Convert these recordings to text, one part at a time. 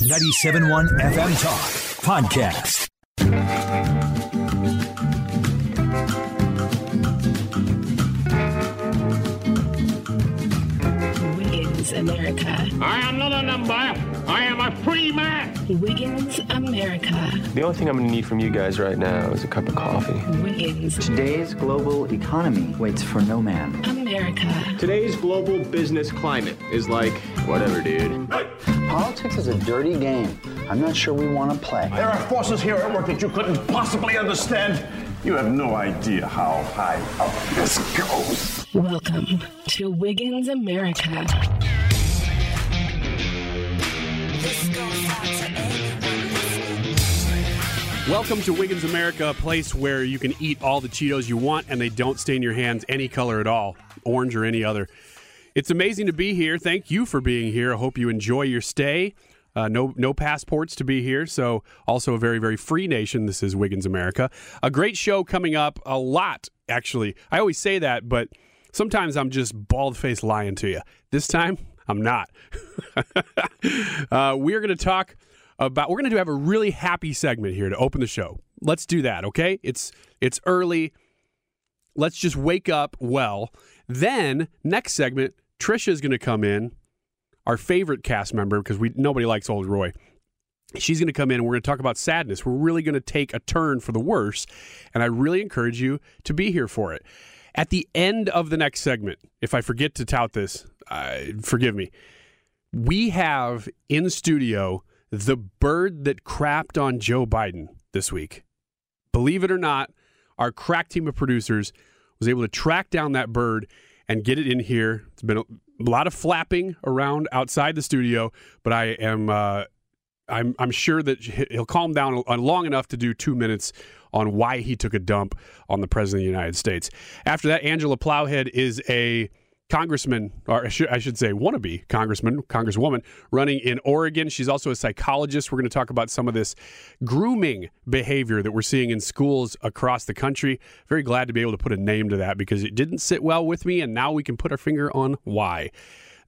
97.1 FM Talk Podcast. Wiggins America. I am not a number. I am a free man. Wiggins America. The only thing I'm going to need from you guys right now is a cup of coffee. Wiggins Today's global economy waits for no man. America. Today's global business climate is like, whatever, dude. Politics is a dirty game. I'm not sure we want to play. There are forces here at work that you couldn't possibly understand. You have no idea how high up this goes. Welcome to Wiggins America. Welcome to Wiggins America, a place where you can eat all the Cheetos you want and they don't stain your hands any color at all, orange or any other. It's amazing to be here. Thank you for being here. I hope you enjoy your stay. Uh, no, no passports to be here, so also a very, very free nation. This is Wiggins America. A great show coming up. A lot, actually. I always say that, but sometimes I'm just bald faced lying to you. This time, I'm not. uh, we're going to talk about. We're going to have a really happy segment here to open the show. Let's do that, okay? It's it's early. Let's just wake up well. Then next segment, Trisha is going to come in, our favorite cast member because we nobody likes old Roy. She's going to come in and we're going to talk about sadness. We're really going to take a turn for the worse, and I really encourage you to be here for it. At the end of the next segment, if I forget to tout this, uh, forgive me. We have in studio the bird that crapped on Joe Biden this week. Believe it or not, our crack team of producers was able to track down that bird and get it in here. It's been a lot of flapping around outside the studio, but I am uh, I'm I'm sure that he'll calm down long enough to do two minutes on why he took a dump on the president of the United States. After that, Angela Plowhead is a congressman, or I should, I should say, wannabe congressman, congresswoman running in Oregon. She's also a psychologist. We're going to talk about some of this grooming behavior that we're seeing in schools across the country. Very glad to be able to put a name to that because it didn't sit well with me, and now we can put our finger on why.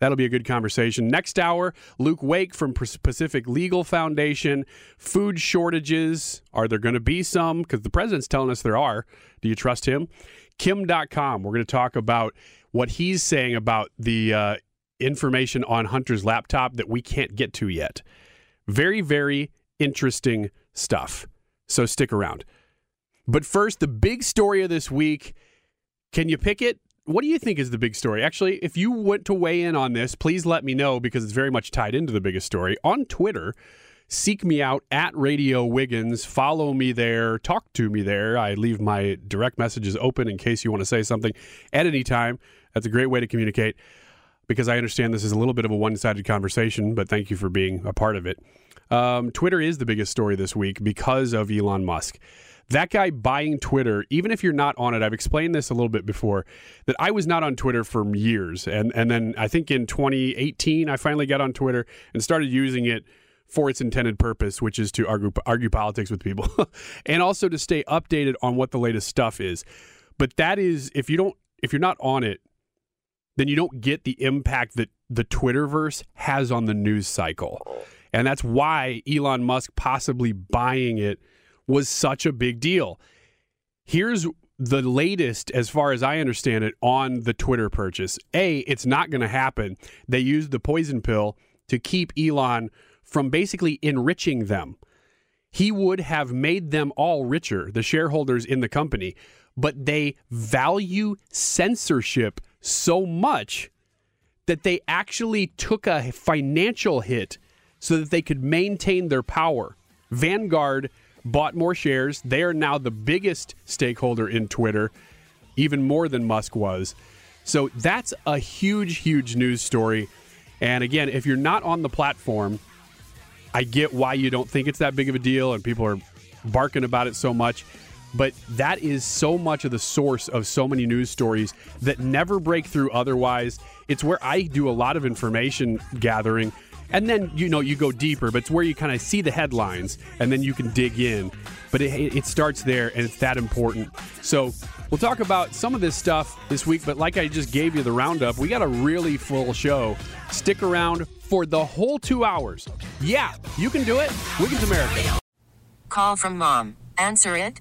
That'll be a good conversation. Next hour, Luke Wake from Pacific Legal Foundation. Food shortages. Are there going to be some? Because the president's telling us there are. Do you trust him? Kim Dotcom. We're going to talk about what he's saying about the uh, information on Hunter's laptop that we can't get to yet. Very, very interesting stuff. So stick around. But first, the big story of this week. Can you pick it? What do you think is the big story? Actually, if you went to weigh in on this, please let me know because it's very much tied into the biggest story. On Twitter, seek me out at Radio Wiggins. Follow me there. Talk to me there. I leave my direct messages open in case you want to say something at any time. That's a great way to communicate because I understand this is a little bit of a one sided conversation, but thank you for being a part of it. Um, Twitter is the biggest story this week because of Elon Musk. That guy buying Twitter, even if you're not on it, I've explained this a little bit before, that I was not on Twitter for years. And, and then I think in 2018, I finally got on Twitter and started using it for its intended purpose, which is to argue, argue politics with people and also to stay updated on what the latest stuff is. But that is, if you don't, if you're not on it, then you don't get the impact that the Twitterverse has on the news cycle. And that's why Elon Musk possibly buying it was such a big deal. Here's the latest, as far as I understand it, on the Twitter purchase. A, it's not going to happen. They used the poison pill to keep Elon from basically enriching them. He would have made them all richer, the shareholders in the company, but they value censorship so much that they actually took a financial hit so that they could maintain their power. Vanguard bought more shares. They are now the biggest stakeholder in Twitter, even more than Musk was. So that's a huge, huge news story. And again, if you're not on the platform, I get why you don't think it's that big of a deal and people are barking about it so much. But that is so much of the source of so many news stories that never break through otherwise. It's where I do a lot of information gathering. And then, you know, you go deeper, but it's where you kind of see the headlines and then you can dig in. But it, it starts there and it's that important. So we'll talk about some of this stuff this week. But like I just gave you the roundup, we got a really full show. Stick around for the whole two hours. Yeah, you can do it. Wiggins America. Call from mom. Answer it.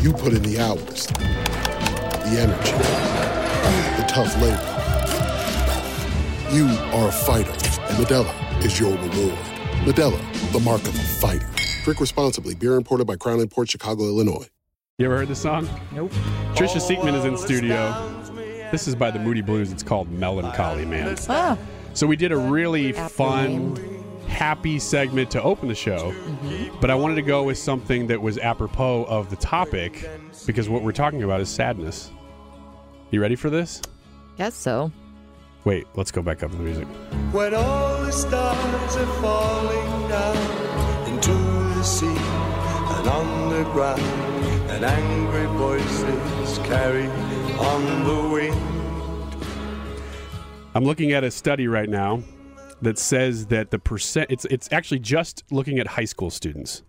You put in the hours, the energy, the tough labor. You are a fighter, and Modelo is your reward. Modelo, the mark of a fighter. Drink responsibly. Beer imported by Crown Imports Chicago, Illinois. You ever heard this song? Nope. Trisha Seekman is in studio. This is by the Moody Blues. It's called Melancholy Man. Oh. So we did a really fun, happy segment to open the show, Mm-hmm. but I wanted to go with something that was apropos of the topic because what we're talking about is sadness. You ready for this? Guess so. Wait, let's go back up to the music. When all the stars are falling down into the sea and on the ground, and angry voices carry on the wind. I'm looking at a study right now that says that the percent it's it's actually just looking at high school students.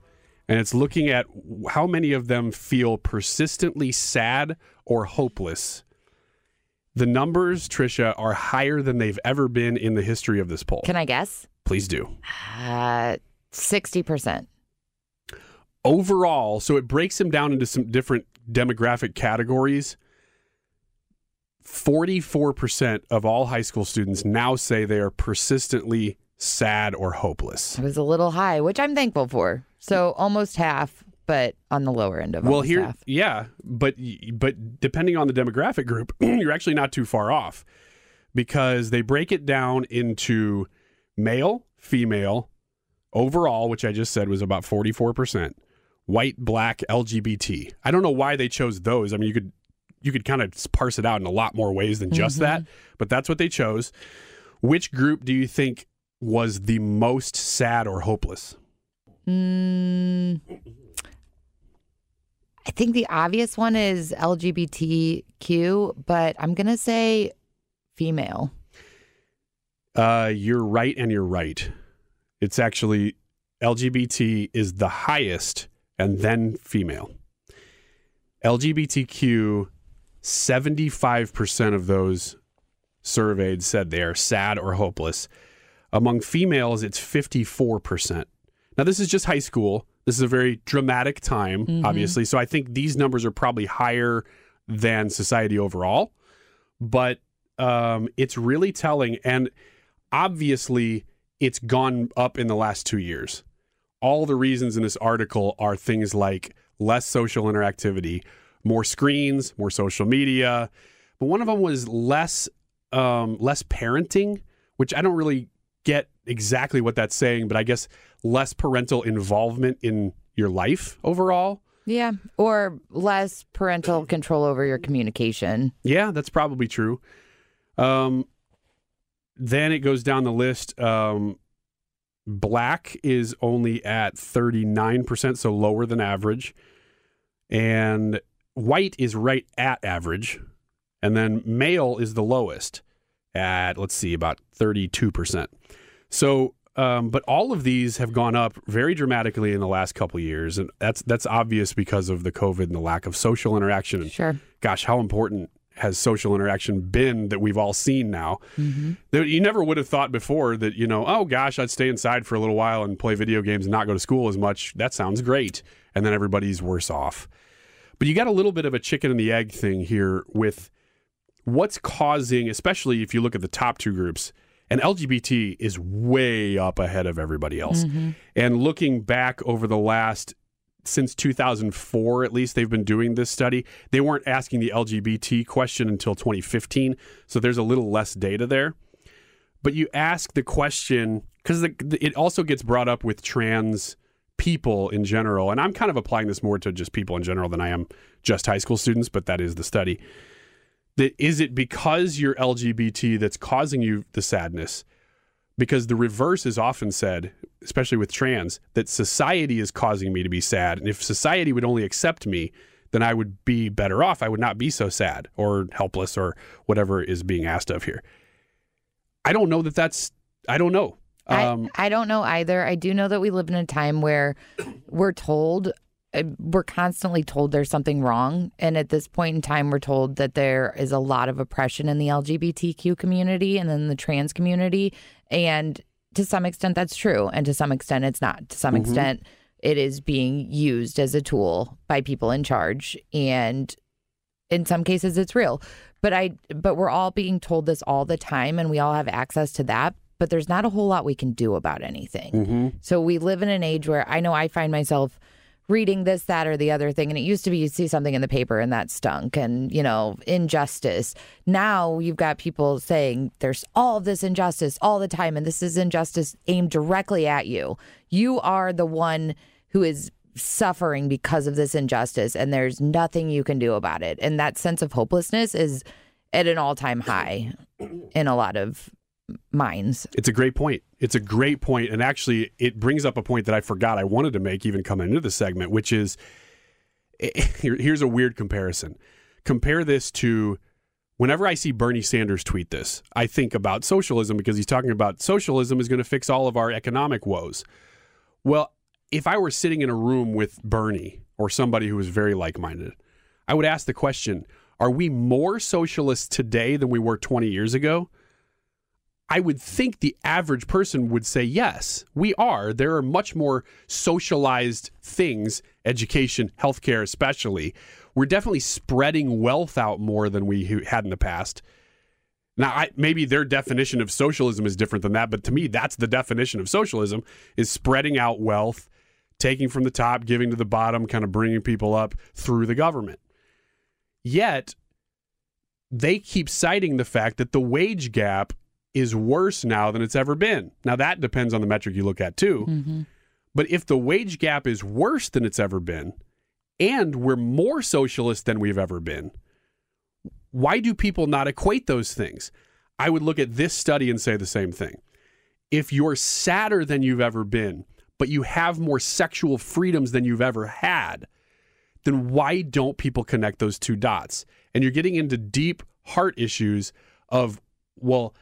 And it's looking at how many of them feel persistently sad or hopeless. The numbers, Trisha, are higher than they've ever been in the history of this poll. Can I guess? Please do. Uh, 60%. Overall, so it breaks them down into some different demographic categories. 44% of all high school students now say they are persistently sad or hopeless. It was a little high, which I'm thankful for. So almost half, but on the lower end of Well, here, half. yeah, but but depending on the demographic group, you're actually not too far off because they break it down into male, female, overall, which I just said was about 44%, white, black, LGBT. I don't know why they chose those. I mean, you could you could kind of parse it out in a lot more ways than just Mhm. that, but that's what they chose. Which group do you think was the most sad or hopeless? Mm, I think the obvious one is LGBTQ, but I'm going to say female. Uh, you're right, and you're right. It's actually LGBT is the highest, and then female. LGBTQ, 75% of those surveyed said they are sad or hopeless. Among females, it's 54%. Now, this is just high school. This is a very dramatic time, Mhm. obviously. So I think these numbers are probably higher than society overall. But um, it's really telling. And obviously, it's gone up in the last two years. all the reasons in this article are things like less social interactivity, more screens, more social media. But one of them was less um, less parenting, which I don't really get exactly what that's saying, but I guess less parental involvement in your life overall. Yeah, or less parental control over your communication. Yeah, that's probably true. Um, then it goes down the list. Um, black is only at 39%, so lower than average. And white is right at average. And then male is the lowest at, let's see, about 32%. So, um, but all of these have gone up very dramatically in the last couple years. And that's, that's obvious because of the COVID and the lack of social interaction. Sure. gosh, how important has social interaction been that we've all seen now? Mm-hmm. That You never would have thought before that, you know, oh gosh, I'd stay inside for a little while and play video games and not go to school as much. That sounds great. And then everybody's worse off. But you got a little bit of a chicken and the egg thing here with what's causing, especially if you look at the top two groups, and LGBT is way up ahead of everybody else. Mhm. And looking back over the last since 2004 at least they've been doing this study they weren't asking the lgbt question until 2015 so there's a little less data there but you ask the question because it also gets brought up with trans people in general and i'm kind of applying this more to just people in general than i am just high school students but that is the study that is it because you're lgbt that's causing you the sadness because the reverse is often said, especially with trans, that society is causing me to be sad. And if society would only accept me, then I would be better off. I would not be so sad or helpless or whatever is being asked of here. I don't know that that's, I don't know. Um, I, I don't know either. I do know that we live in a time where we're told, uh, we're constantly told there's something wrong. And at this point in time, we're told that there is a lot of oppression in the LGBTQ community and then the trans community. And to some extent, that's true. And to some extent, it's not. To some Mhm. extent, it is being used as a tool by people in charge. And in some cases, it's real. But I, but we're all being told this all the time, and we all have access to that. But there's not a whole lot we can do about anything. Mm-hmm. So we live in an age where I know I find myself reading this, that, or the other thing. And it used to be you see something in the paper and that stunk and, you know, injustice. Now you've got people saying there's all of this injustice all the time. And this is injustice aimed directly at you. You are the one who is suffering because of this injustice and there's nothing you can do about it. And that sense of hopelessness is at an all time high in a lot of minds. It's a great point. It's a great point, and actually, it brings up a point that I forgot I wanted to make even coming into the segment, which is eh, here, here's a weird comparison. Compare this to whenever I see Bernie Sanders tweet this, I think about socialism because he's talking about socialism is going to fix all of our economic woes. Well, if I were sitting in a room with Bernie or somebody who was very like minded, I would ask the question Are we more socialist today than we were 20 years ago? I would think the average person would say yes, we are. There are much more socialized things, education, healthcare, especially. We're definitely spreading wealth out more than we had in the past. Now, I, maybe their definition of socialism is different than that, but to me, that's the definition of socialism: is spreading out wealth, taking from the top, giving to the bottom, kind of bringing people up through the government. Yet, they keep citing the fact that the wage gap is worse now than it's ever been. Now, that depends on the metric you look at, too. Mm-hmm. But if the wage gap is worse than it's ever been, and we're more socialist than we've ever been, why do people not equate those things? I would look at this study and say the same thing. If you're sadder than you've ever been, but you have more sexual freedoms than you've ever had, then why don't people connect those two dots? And you're getting into deep heart issues of, well,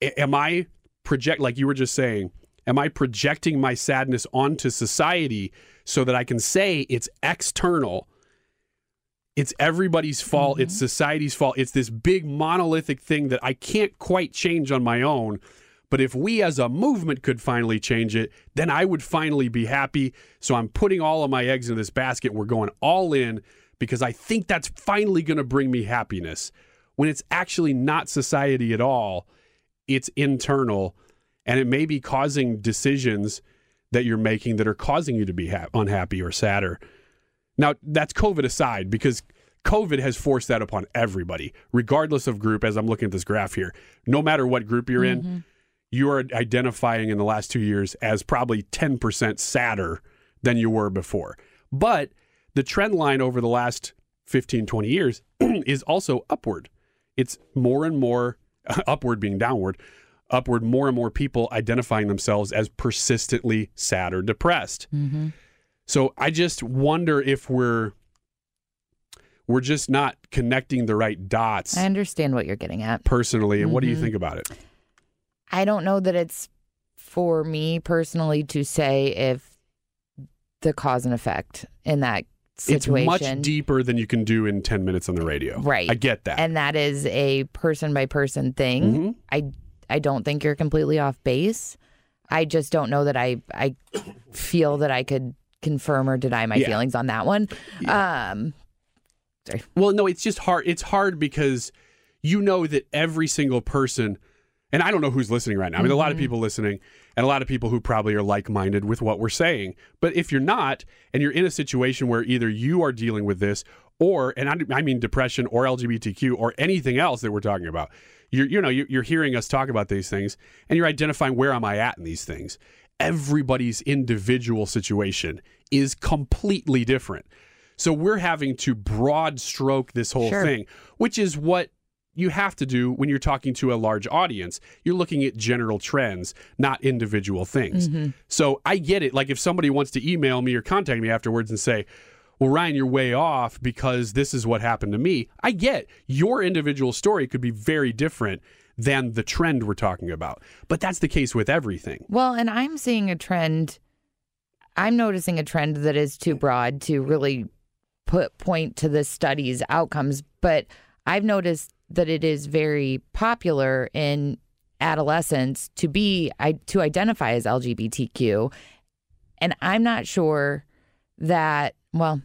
am I project like you were just saying, am I projecting my sadness onto society so that I can say it's external? It's everybody's fault, it's mm-hmm. society's fault. It's this big monolithic thing that I can't quite change on my own. But if we as a movement could finally change it, then I would finally be happy. So I'm putting all of my eggs in this basket. We're going all in because I think that's finally going to bring me happiness. When it's actually not society at all, it's internal and it may be causing decisions that you're making that are causing you to be ha- unhappy or sadder. Now, that's COVID aside, because COVID has forced that upon everybody, regardless of group. As I'm looking at this graph here, no matter what group you're in, mm-hmm. you are identifying in the last two years as probably 10% sadder than you were before. But the trend line over the last 15, 20 years is also upward. It's more and more upward being downward, upward more and more people identifying themselves as persistently sad or depressed. So I just wonder if we're we're just not connecting the right dots I understand what you're getting at. personally. And what do you Mhm. think about it? I don't know that it's for me personally to say if the cause and effect in that situation. It's much deeper than you can do in 10 minutes on the radio. Right. I get that. And that is a person by person thing. Mhm. I I don't think you're completely off base. I just don't know that I I feel that I could confirm or deny my Yeah. feelings on that one. Um sorry. Well, no, it's just hard. It's hard because you know that every single person, and I don't know who's listening right now. I mean, a lot of Mhm. people listening, and a lot of people who probably are like minded with what we're saying. But if you're not, and you're in a situation where either you are dealing with this, or, and I, I mean depression or LGBTQ or anything else that we're talking about, you're, you know, you're, you're hearing us talk about these things, and you're identifying where am I at in these things. Everybody's individual situation is completely different. So we're having to broad stroke this whole Sure. thing, which is what you have to do when you're talking to a large audience. You're looking at general trends, not individual things. Mhm. So I get it. Like if somebody wants to email me or contact me afterwards and say, well, Ryan, you're way off because this is what happened to me. I get your individual story could be very different than the trend we're talking about. But that's the case with everything. Well, and I'm seeing a trend. I'm noticing a trend that is too broad to really put point to the study's outcomes, but I've noticed that it is very popular in adolescents to be I to identify as LGBTQ, and I'm not sure that well,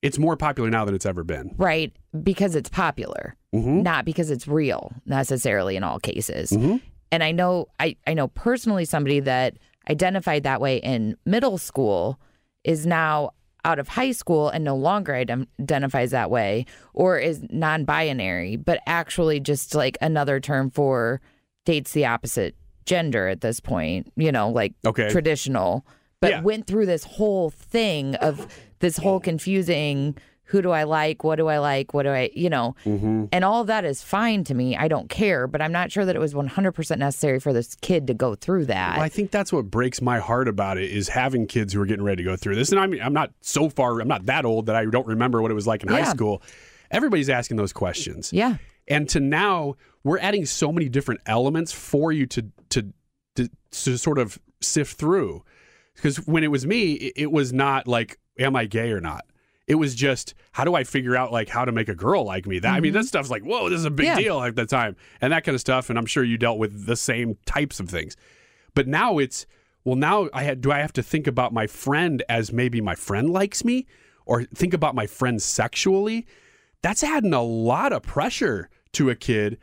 It's more popular now than it's ever been. right because it's popular, Mhm. not because it's real necessarily in all cases. Mhm. And I know I, I know personally somebody that identified that way in middle school is now out of high school and no longer identifies that way or is non-binary but actually just like another term for dates the opposite gender at this point you know like Okay. traditional but Yeah. went through this whole thing of this whole confusing who do I like? What do I like? What do I, you know? Mm-hmm. And all that is fine to me. I don't care, but I'm not sure that it was 100% necessary for this kid to go through that. Well, I think that's what breaks my heart about it is having kids who are getting ready to go through this. And I mean, I'm not so far, I'm not that old that I don't remember what it was like in high school. Everybody's asking those questions. Yeah. And to now, we're adding so many different elements for you to to to, to sort of sift through. Because when it was me, it, it was not like, am I gay or not? It was just, how do I figure out like how to make a girl like me? That I mean, that mm-hmm. stuff's like, whoa, this is a big Yeah. deal at the time, and that kind of stuff. And I'm sure you dealt with the same types of things. But now it's, well, now I had, do I have to think about my friend as maybe my friend likes me, or think about my friend sexually? That's adding a lot of pressure to a kid,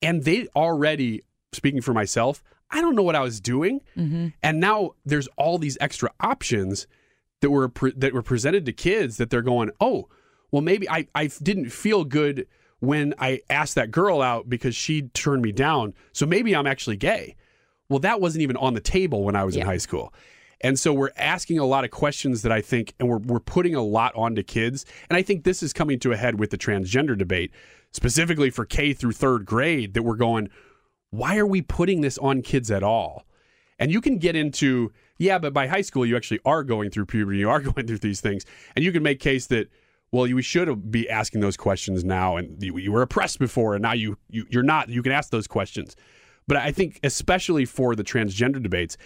and they already, speaking for myself, I don't know what I was doing. Mm-hmm. And now there's all these extra options that were pre- that were presented to kids that they're going, oh, well maybe I I didn't feel good when I asked that girl out because she turned me down, so maybe I'm actually gay. Well, that wasn't even on the table when I was in high school. And so we're asking a lot of questions that I think, and we're, we're putting a lot onto kids. And I think this is coming to a head with the transgender debate, specifically for K through third grade, that we're going, why are we putting this on kids at all? And you can get into, yeah, but by high school, you actually are going through puberty, you are going through these things. And you can make case that, well, you should be asking those questions now, and you, you were oppressed before, and now you, you you're not. You can ask those questions. But I think, especially for the transgender debates,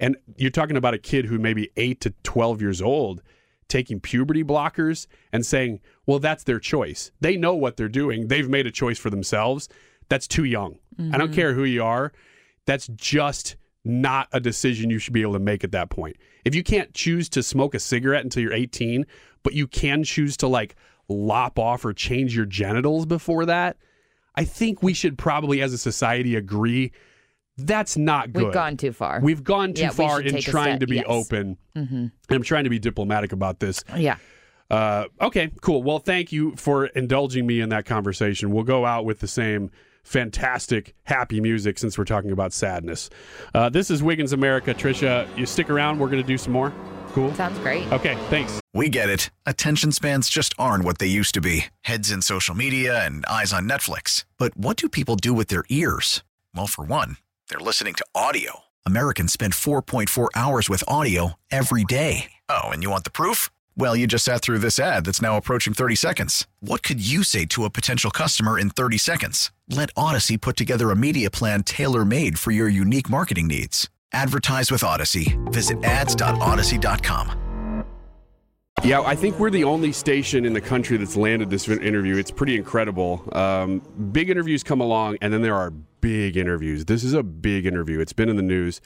and you're talking about a kid who may be eight to 12 years old taking puberty blockers and saying, well, that's their choice. They know what they're doing. They've made a choice for themselves. That's too young. I don't Mhm. care who you are. That's just not a decision you should be able to make at that point. If you can't choose to smoke a cigarette until you're 18, but you can choose to like lop off or change your genitals before that, I think we should probably, as a society, agree That's not good. We've gone too far. We've gone too Yeah, far in trying to be yes. open. Mhm. And I'm trying to be diplomatic about this. Yeah. Uh, okay, cool. Well, thank you for indulging me in that conversation. We'll go out with the same fantastic, happy music since we're talking about sadness. Uh, this is Wiggins America. Trisha, you stick around. We're going to do some more. Cool. Sounds great. Okay, thanks. We get it. Attention spans just aren't what they used to be heads in social media and eyes on Netflix. But what do people do with their ears? Well, for one, they're listening to audio. Americans spend 4.4 hours with audio every day. Oh, and you want the proof? Well, you just sat through this ad that's now approaching 30 seconds. What could you say to a potential customer in 30 seconds? Let Audacy put together a media plan tailor made for your unique marketing needs. Advertise with Audacy. Visit ads.audacy.com. Yeah, I think we're the only station in the country that's landed this interview. It's pretty incredible. Um, big interviews come along, and then there are big interviews. This is a big interview. It's been in the news.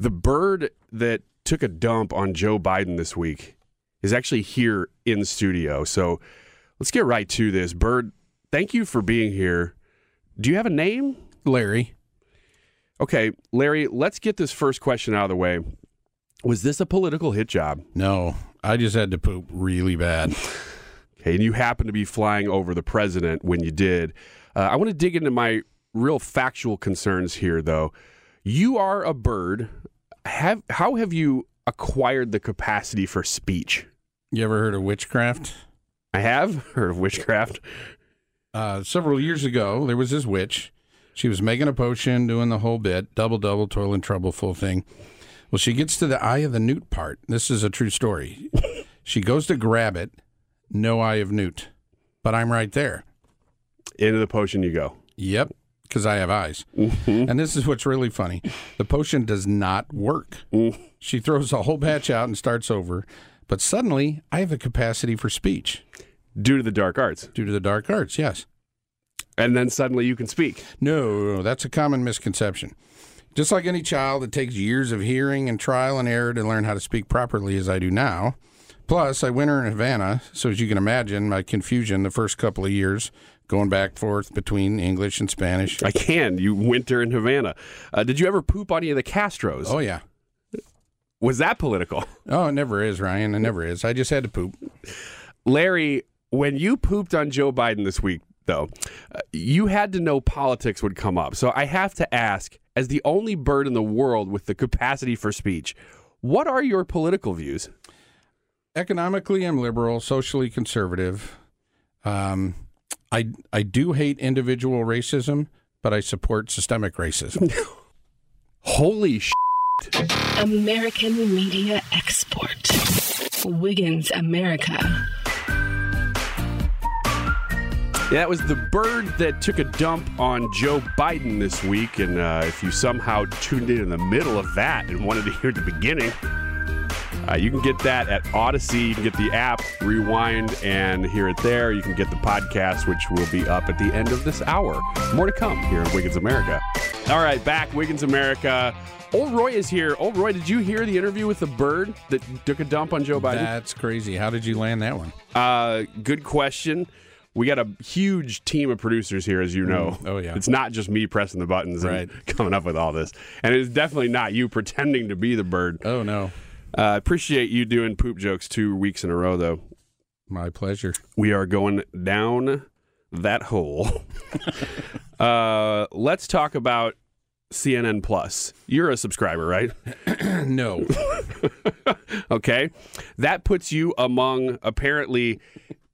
The bird that took a dump on Joe Biden this week is actually here in studio. So let's get right to this. Bird, thank you for being here. Do you have a name? Larry. Okay, Larry, let's get this first question out of the way. Was this a political hit job? No, I just had to poop really bad. Okay, and you happened to be flying over the president when you did. Uh, I want to dig into my real factual concerns here, though. You are a bird. Have how have you acquired the capacity for speech? You ever heard of witchcraft? I have heard of witchcraft. Uh, several years ago, there was this witch. She was making a potion, doing the whole bit, double, double, toil and trouble, full thing. Well, she gets to the eye of the newt part. This is a true story. she goes to grab it, no eye of newt, but I'm right there. Into the potion you go. Yep, because I have eyes. And this is what's really funny the potion does not work. She throws a whole batch out and starts over, but suddenly I have a capacity for speech. Due to the dark arts. Due to the dark arts, yes. And then suddenly you can speak. No, no, that's a common misconception. Just like any child, it takes years of hearing and trial and error to learn how to speak properly as I do now. Plus, I winter in Havana, so as you can imagine, my confusion the first couple of years going back and forth between English and Spanish. I can. You winter in Havana. Uh, did you ever poop on any of the Castros? Oh, yeah. Was that political? Oh, it never is, Ryan. It never is. I just had to poop. Larry, when you pooped on Joe Biden this week, though, uh, you had to know politics would come up. So I have to ask, as the only bird in the world with the capacity for speech, what are your political views? Economically, I'm liberal, socially conservative. Um, I I do hate individual racism, but I support systemic racism. Holy sh! American media export. Wiggins America. Yeah, that was the bird that took a dump on Joe Biden this week. And uh, if you somehow tuned in in the middle of that and wanted to hear the beginning, uh, you can get that at Audacy. You can get the app, rewind, and hear it there. You can get the podcast, which will be up at the end of this hour. More to come here in Wiggins America. All right, back Wiggins America. Old Roy is here. Old Roy, did you hear the interview with the bird that took a dump on Joe Biden? That's crazy. How did you land that one? Uh, good question. We got a huge team of producers here, as you know. Mm. Oh, yeah. It's not just me pressing the buttons Right. and coming up with all this. And it's definitely not you pretending to be the bird. Oh, no. Uh, appreciate you doing poop jokes two weeks in a row, though. My pleasure. We are going down that hole. uh, let's talk about CNN Plus. You're a subscriber, right? no. okay. That puts you among apparently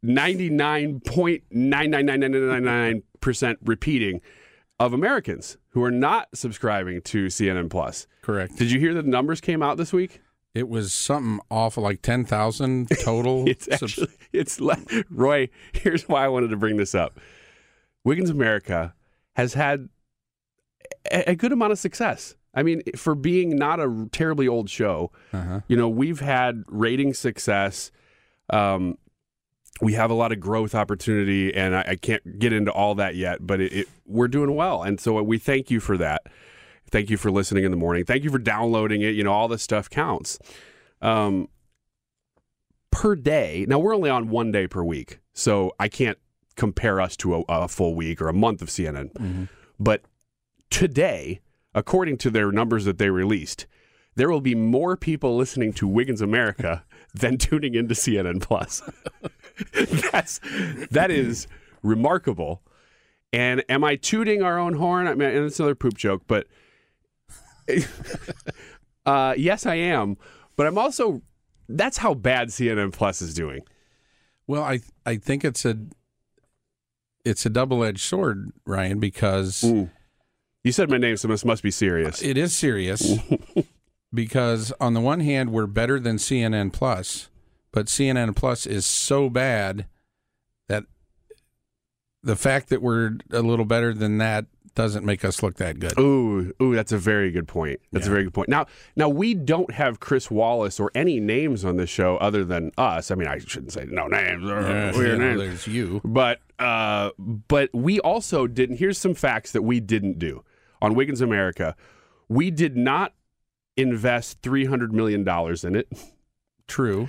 99.99999% repeating of Americans who are not subscribing to CNN Plus. Correct. Did you hear that the numbers came out this week? It was something awful, like 10,000 total. It's actually, it's le- Roy. Here's why I wanted to bring this up. Wiggins America has had a, a good amount of success. I mean, for being not a terribly old show, Uh-huh. you know, we've had rating success. Um, we have a lot of growth opportunity, and I, I can't get into all that yet, but it, it, we're doing well, and so we thank you for that. Thank you for listening in the morning. Thank you for downloading it. You know, all this stuff counts. Um, per day. Now we're only on one day per week, so I can't compare us to a, a full week or a month of CNN. But today, according to their numbers that they released, there will be more people listening to Wiggins America than tuning into CNN Plus. That's that is remarkable. And am I tooting our own horn? I mean, and it's another poop joke, but uh, yes, I am. But I'm also that's how bad CNN Plus is doing. Well, I I think it's a it's a double edged sword, Ryan, because Ooh. you said my name, so this must be serious. It is serious because on the one hand, we're better than CNN Plus, but CNN Plus is so bad that the fact that we're a little better than that doesn't make us look that good. Ooh, ooh, that's a very good point. That's yeah. a very good point. Now, now we don't have Chris Wallace or any names on this show other than us. I mean, I shouldn't say no names. Yeah, yeah, names. There's you, but uh, but we also didn't. Here's some facts that we didn't do on Wiggins America. We did not invest three hundred million dollars in it. True.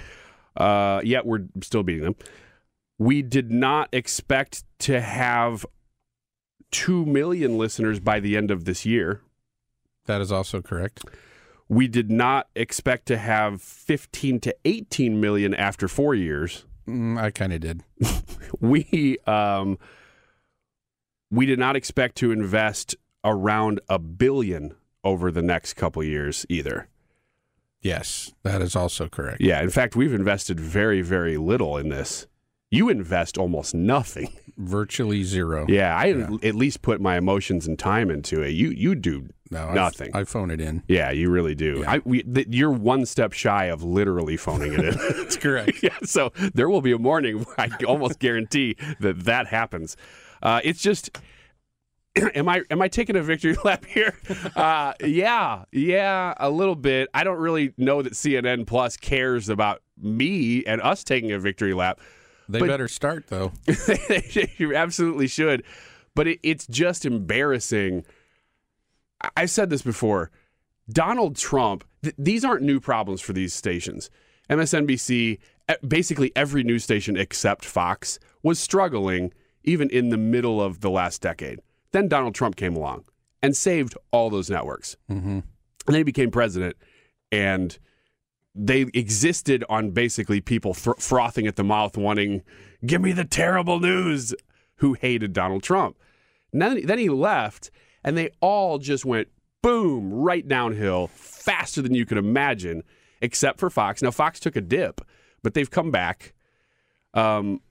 Uh, yet we're still beating them. We did not expect to have 2 million listeners by the end of this year. That is also correct. We did not expect to have 15 to 18 million after four years. Mm, I kind of did. we um, we did not expect to invest around a billion over the next couple years either. Yes, that is also correct. Yeah, in fact, we've invested very, very little in this. You invest almost nothing. Virtually zero. Yeah, I yeah. at least put my emotions and time into it. You you do no, nothing. I phone it in. Yeah, you really do. Yeah. I, we, th- you're one step shy of literally phoning it in. That's correct. yeah, so there will be a morning where I almost guarantee that that happens. Uh, it's just am I am I taking a victory lap here? Uh, yeah, yeah, a little bit. I don't really know that CNN Plus cares about me and us taking a victory lap. They but better start though. you absolutely should. But it, it's just embarrassing. I've said this before. Donald Trump, th- these aren't new problems for these stations. MSNBC, basically every news station except Fox, was struggling even in the middle of the last decade. Then Donald Trump came along and saved all those networks. Mm-hmm. And then he became president, and they existed on basically people frothing at the mouth, wanting, give me the terrible news, who hated Donald Trump. And then, then he left, and they all just went boom, right downhill, faster than you could imagine, except for Fox. Now, Fox took a dip, but they've come back. Um,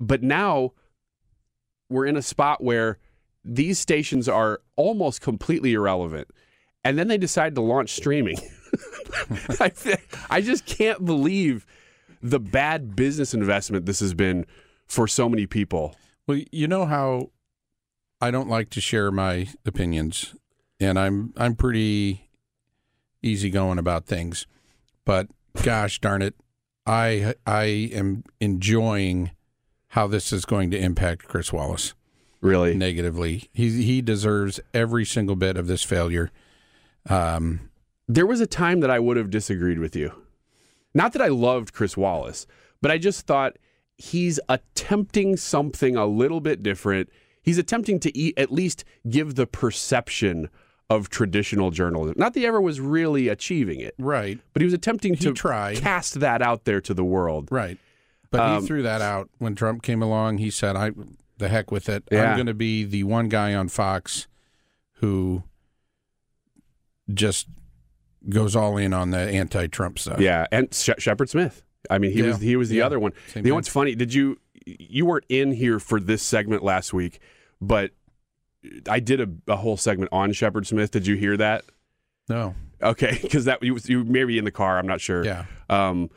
but now we're in a spot where these stations are almost completely irrelevant. And then they decide to launch streaming. I, I just can't believe the bad business investment this has been for so many people. Well, you know how I don't like to share my opinions, and I'm I'm pretty easygoing about things, but gosh darn it, I I am enjoying how this is going to impact Chris Wallace. Really negatively. He he deserves every single bit of this failure. Um, there was a time that I would have disagreed with you. Not that I loved Chris Wallace, but I just thought he's attempting something a little bit different. He's attempting to eat, at least give the perception of traditional journalism. Not that he ever was really achieving it. Right. But he was attempting to try. cast that out there to the world. Right. But um, he threw that out when Trump came along. He said, I the heck with it. Yeah. I'm going to be the one guy on Fox who just goes all in on the anti-Trump stuff. Yeah, and Shepard Smith. I mean, he yeah. was he was the yeah. other one. Same you know what's funny? Did you you weren't in here for this segment last week, but I did a, a whole segment on Shepard Smith. Did you hear that? No. Okay, because that you, you maybe in the car. I'm not sure. Yeah. Um,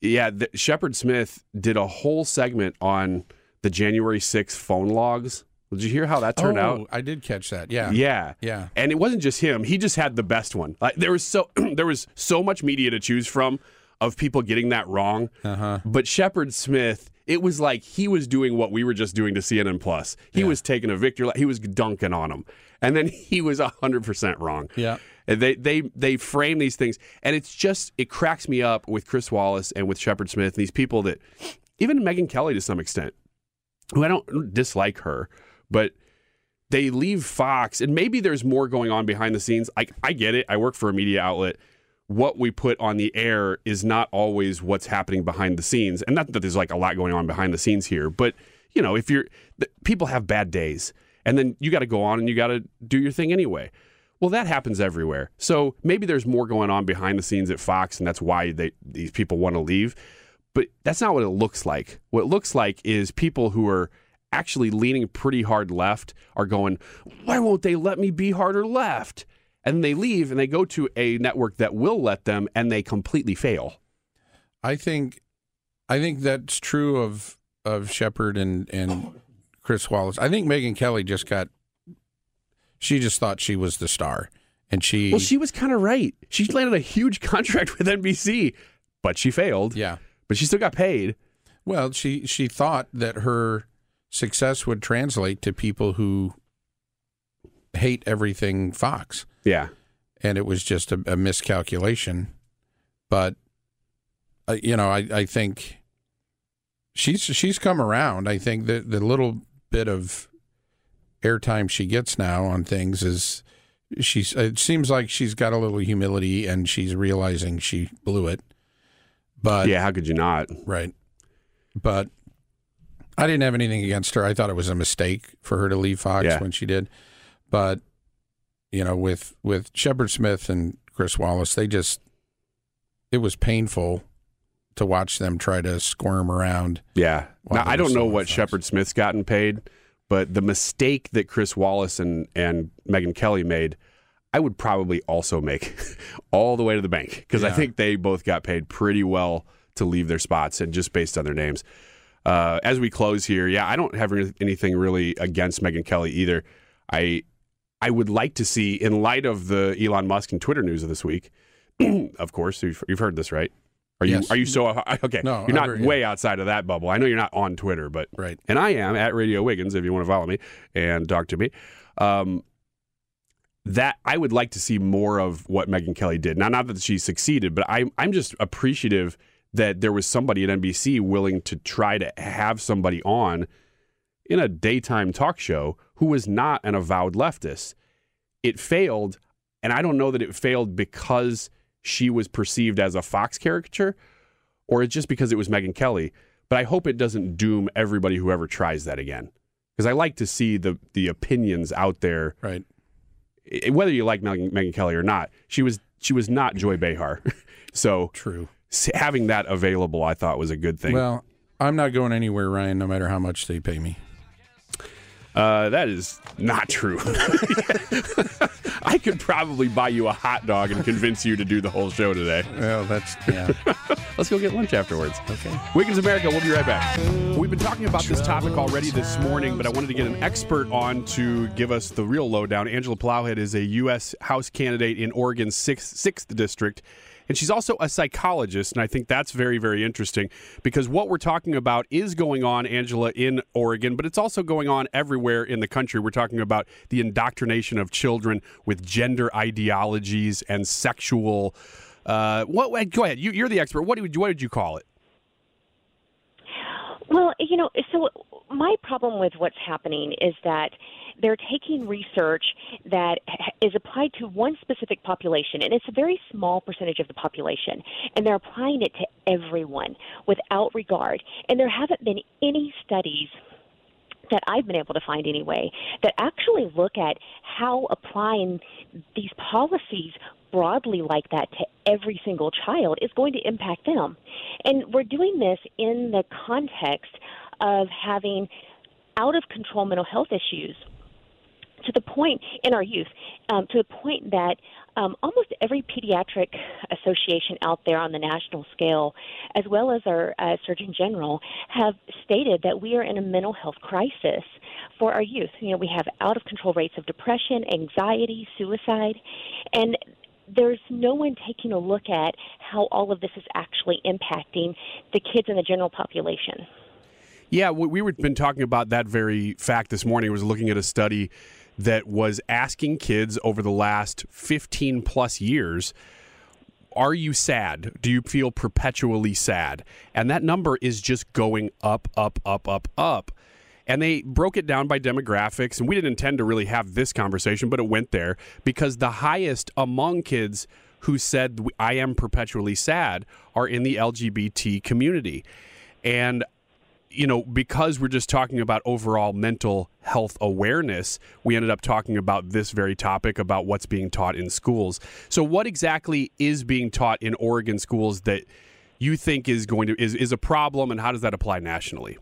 yeah. Shepard Smith did a whole segment on the January 6th phone logs did you hear how that turned oh, out? I did catch that. Yeah. Yeah. Yeah. And it wasn't just him. He just had the best one. Like there was so there was so much media to choose from of people getting that wrong. Uh-huh. But Shepard Smith, it was like he was doing what we were just doing to CNN Plus. He yeah. was taking a victory. He was dunking on them. And then he was 100% wrong. Yeah. And they they they frame these things and it's just it cracks me up with Chris Wallace and with Shepard Smith, and these people that even Megyn Kelly to some extent, who I don't dislike her, but they leave Fox, and maybe there's more going on behind the scenes. I, I get it. I work for a media outlet. What we put on the air is not always what's happening behind the scenes, and not that there's like a lot going on behind the scenes here, but you know, if you're people have bad days, and then you got to go on and you got to do your thing anyway. Well, that happens everywhere. So maybe there's more going on behind the scenes at Fox, and that's why they, these people want to leave. But that's not what it looks like. What it looks like is people who are actually leaning pretty hard left are going, why won't they let me be harder left? And they leave and they go to a network that will let them and they completely fail. I think I think that's true of of Shepard and and Chris Wallace. I think Megyn Kelly just got she just thought she was the star. And she Well, she was kind of right. She landed a huge contract with NBC, but she failed. Yeah. But she still got paid. Well, she she thought that her success would translate to people who hate everything Fox. Yeah. And it was just a, a miscalculation. But, uh, you know, I, I think she's she's come around. I think that the little bit of airtime she gets now on things is she's it seems like she's got a little humility and she's realizing she blew it. But yeah, how could you not? Right. But I didn't have anything against her. I thought it was a mistake for her to leave Fox Yeah. when she did. But you know, with with Shepard Smith and Chris Wallace, they just it was painful to watch them try to squirm around. Yeah. Now I don't know what Shepard Smith's gotten paid, but the mistake that Chris Wallace and and Megyn Kelly made, I would probably also make all the way to the bank because I think they both got paid pretty well to leave their spots and just based on their names. Uh, as we close here, yeah, I don't have anything really against Megyn Kelly either. I I would like to see, in light of the Elon Musk and Twitter news of this week, of course, you've, you've heard this, right? Are you Yes. are you so okay? No, you're not heard- yeah. way outside of that bubble. I know you're not on Twitter, but Right. and I am at Radio Wiggins if you want to follow me and talk to me. Um, that I would like to see more of what Megyn Kelly did. Now, not that she succeeded, but I'm I'm just appreciative that there was somebody at NBC willing to try to have somebody on in a daytime talk show who was not an avowed leftist. It failed, and I don't know that it failed because she was perceived as a Fox caricature or it's just because it was Megyn Kelly. But I hope it doesn't doom everybody who ever tries that again. Because I like to see the the opinions out there, right? Whether you like Megyn, Kelly or not, she was she was not Joy Behar, so true. Having that available, I thought was a good thing. Well, I'm not going anywhere, Ryan, no matter how much they pay me. Uh, that is not true. I could probably buy you a hot dog and convince you to do the whole show today. Well, that's yeah. Let's go get lunch afterwards. Okay. Wiggins America, we'll be right back. We've been talking about this topic already this morning, but I wanted to get an expert on to give us the real lowdown. Angela Plowhead is a U.S. House candidate in Oregon's 6th, 6th District. And she's also a psychologist, and I think that's very, very interesting because what we're talking about is going on, Angela, in Oregon, but it's also going on everywhere in the country. We're talking about the indoctrination of children with gender ideologies and sexual. Uh, what? Go ahead. You, you're the expert. What would what would you call it? Well, you know, so my problem with what's happening is that they're taking research that is applied to one specific population, and it's a very small percentage of the population, and they're applying it to everyone without regard. And there haven't been any studies that I've been able to find anyway that actually look at how applying these policies broadly like that to every single child is going to impact them. And we're doing this in the context of having out of control mental health issues to the point in our youth, um, to the point that um, almost every pediatric association out there on the national scale, as well as our uh, Surgeon General, have stated that we are in a mental health crisis for our youth. You know, we have out of control rates of depression, anxiety, suicide, and there's no one taking a look at how all of this is actually impacting the kids in the general population. Yeah, we, we were been talking about that very fact this morning. I was looking at a study that was asking kids over the last 15 plus years, are you sad? Do you feel perpetually sad? And that number is just going up, up, up, up, up. and they broke it down by demographics. And we didn't intend to really have this conversation, but it went there because the highest among kids who said, I am perpetually sad, are in the LGBT community. And you know, because we're just talking about overall mental health awareness, we ended up talking about this very topic about what's being taught in schools. So, what exactly is being taught in Oregon schools that you think is going to is, is a problem, and how does that apply nationally?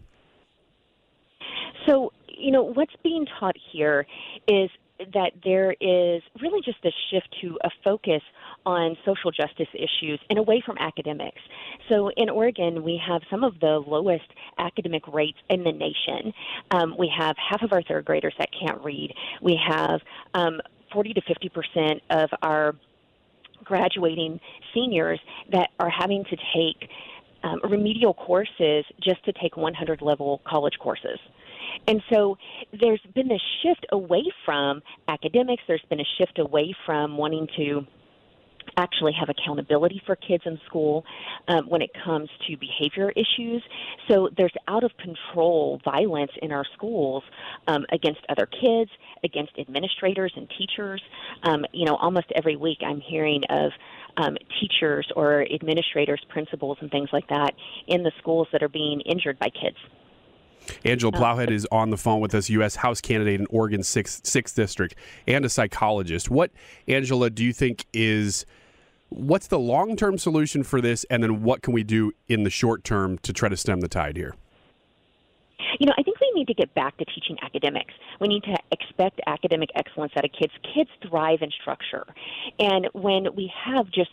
So, you know, what's being taught here is that there is really just a shift to a focus on social justice issues and away from academics. So in Oregon, we have some of the lowest academic rates in the nation. Um, we have half of our third graders that can't read. We have um, 40 to 50 percent of our graduating seniors that are having to take um, remedial courses just to take 100 level college courses. And so there's been a shift away from academics, there's been a shift away from wanting to actually have accountability for kids in school um, when it comes to behavior issues. So there's out of control violence in our schools um, against other kids, against administrators and teachers. Um, you know, almost every week I'm hearing of um, teachers or administrators, principals, and things like that in the schools that are being injured by kids. Angela oh. Plowhead is on the phone with us, U.S. House candidate in Oregon 6th, 6th District, and a psychologist. What, Angela, do you think is what's the long term solution for this, and then what can we do in the short term to try to stem the tide here? You know, I think we need to get back to teaching academics. We need to expect academic excellence out of kids. Kids thrive in structure. And when we have just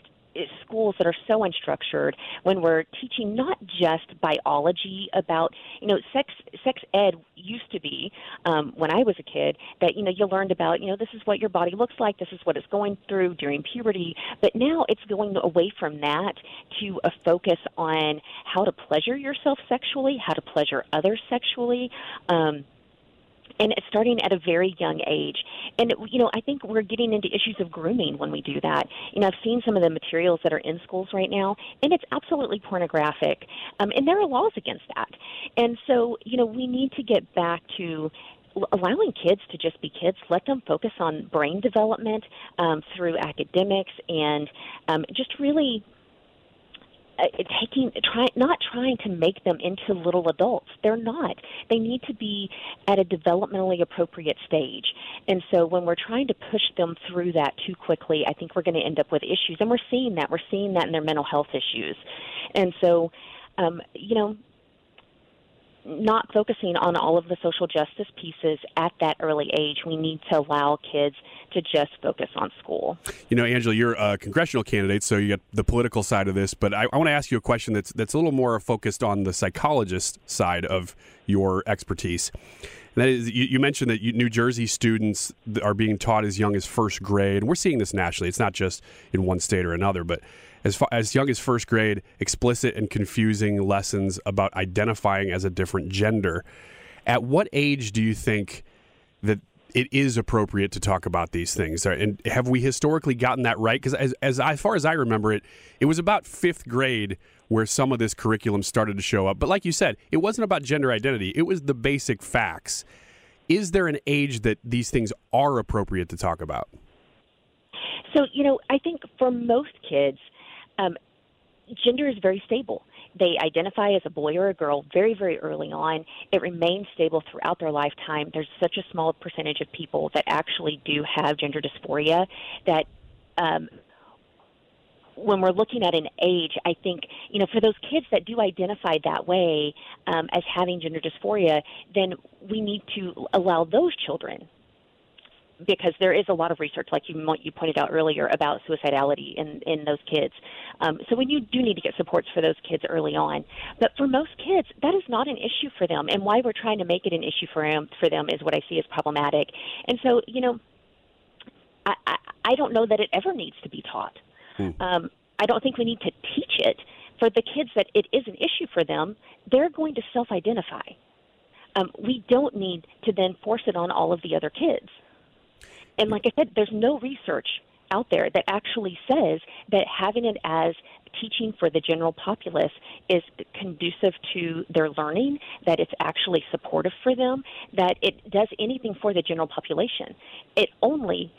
schools that are so unstructured when we're teaching not just biology about you know sex sex ed used to be um, when I was a kid that you know you learned about you know this is what your body looks like this is what it's going through during puberty. But now it's going away from that to a focus on how to pleasure yourself sexually how to pleasure others sexually. Um, and it's starting at a very young age. And you know, I think we're getting into issues of grooming when we do that. You know, I've seen some of the materials that are in schools right now, and it's absolutely pornographic. Um, and there are laws against that. And so, you know, we need to get back to allowing kids to just be kids, let them focus on brain development um, through academics and um, just really uh, taking try not trying to make them into little adults. They're not. They need to be at a developmentally appropriate stage. And so when we're trying to push them through that too quickly i think we're going to end up with issues. And we're seeing that. We're seeing that in their mental health issues. And so um, you know not focusing on all of the social justice pieces at that early age. We need to allow kids to just focus on school. You know, Angela, you're a congressional candidate, so you get the political side of this, but I, I want to ask you a question that's that's a little more focused on the psychologist side of your expertise. And that is, you, you mentioned that you, New Jersey students are being taught as young as first grade. And we're seeing this nationally. It's not just in one state or another, but as far, as young as first grade, explicit and confusing lessons about identifying as a different gender. At what age do you think that it is appropriate to talk about these things? And have we historically gotten that right? Because as, as, as far as I remember it, it was about fifth grade where some of this curriculum started to show up. But like you said, it wasn't about gender identity, it was the basic facts. Is there an age that these things are appropriate to talk about? So, you know, I think for most kids, um, gender is very stable. They identify as a boy or a girl very, very early on. It remains stable throughout their lifetime. There's such a small percentage of people that actually do have gender dysphoria that um, when we're looking at an age, I think, you know, for those kids that do identify that way um, as having gender dysphoria, then we need to allow those children because there is a lot of research, like you you pointed out earlier, about suicidality in in those kids. Um, so we do need to get supports for those kids early on. But for most kids, that is not an issue for them, and why we're trying to make it an issue for them for them is what I see as problematic. And so, you know, I I, I don't know that it ever needs to be taught. Hmm. Um, I don't think we need to teach it. For the kids that it is an issue for them, they're going to self-identify. Um, we don't need to then force it on all of the other kids. And like I said, there's no research out there that actually says that having it as teaching for the general populace is conducive to their learning, that it's actually supportive for them, that it does anything for the general population. It only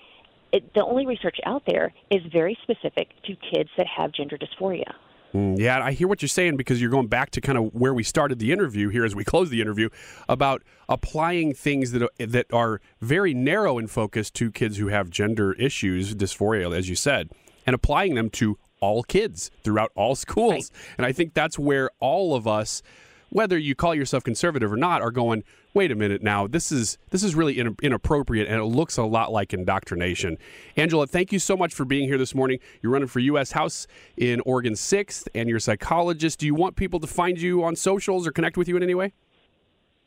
it, the only research out there is very specific to kids that have gender dysphoria. Mm, yeah, I hear what you're saying because you're going back to kind of where we started the interview here as we close the interview about applying things that are, that are very narrow in focus to kids who have gender issues, dysphoria, as you said, and applying them to all kids throughout all schools. Right. And I think that's where all of us whether you call yourself conservative or not, are going, wait a minute now, this is this is really inappropriate and it looks a lot like indoctrination. Angela, thank you so much for being here this morning. You're running for U.S. House in Oregon 6th and you're a psychologist. Do you want people to find you on socials or connect with you in any way?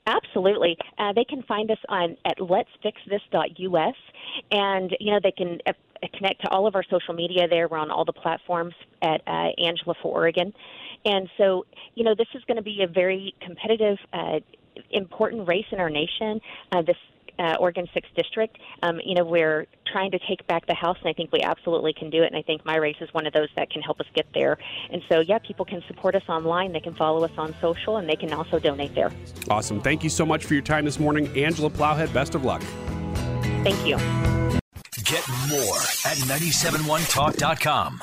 Absolutely. Uh, they can find us on at let'sfixthis.us, and you know they can uh, connect to all of our social media. There, we're on all the platforms at uh, Angela for Oregon, and so, you know, this is going to be a very competitive, uh, important race in our nation. Uh, this uh, Oregon 6th District. Um, you know, we're trying to take back the House, and I think we absolutely can do it. And I think my race is one of those that can help us get there. And so, yeah, people can support us online. They can follow us on social, and they can also donate there. Awesome. Thank you so much for your time this morning. Angela Plowhead, best of luck. Thank you. Get more at 971talk.com.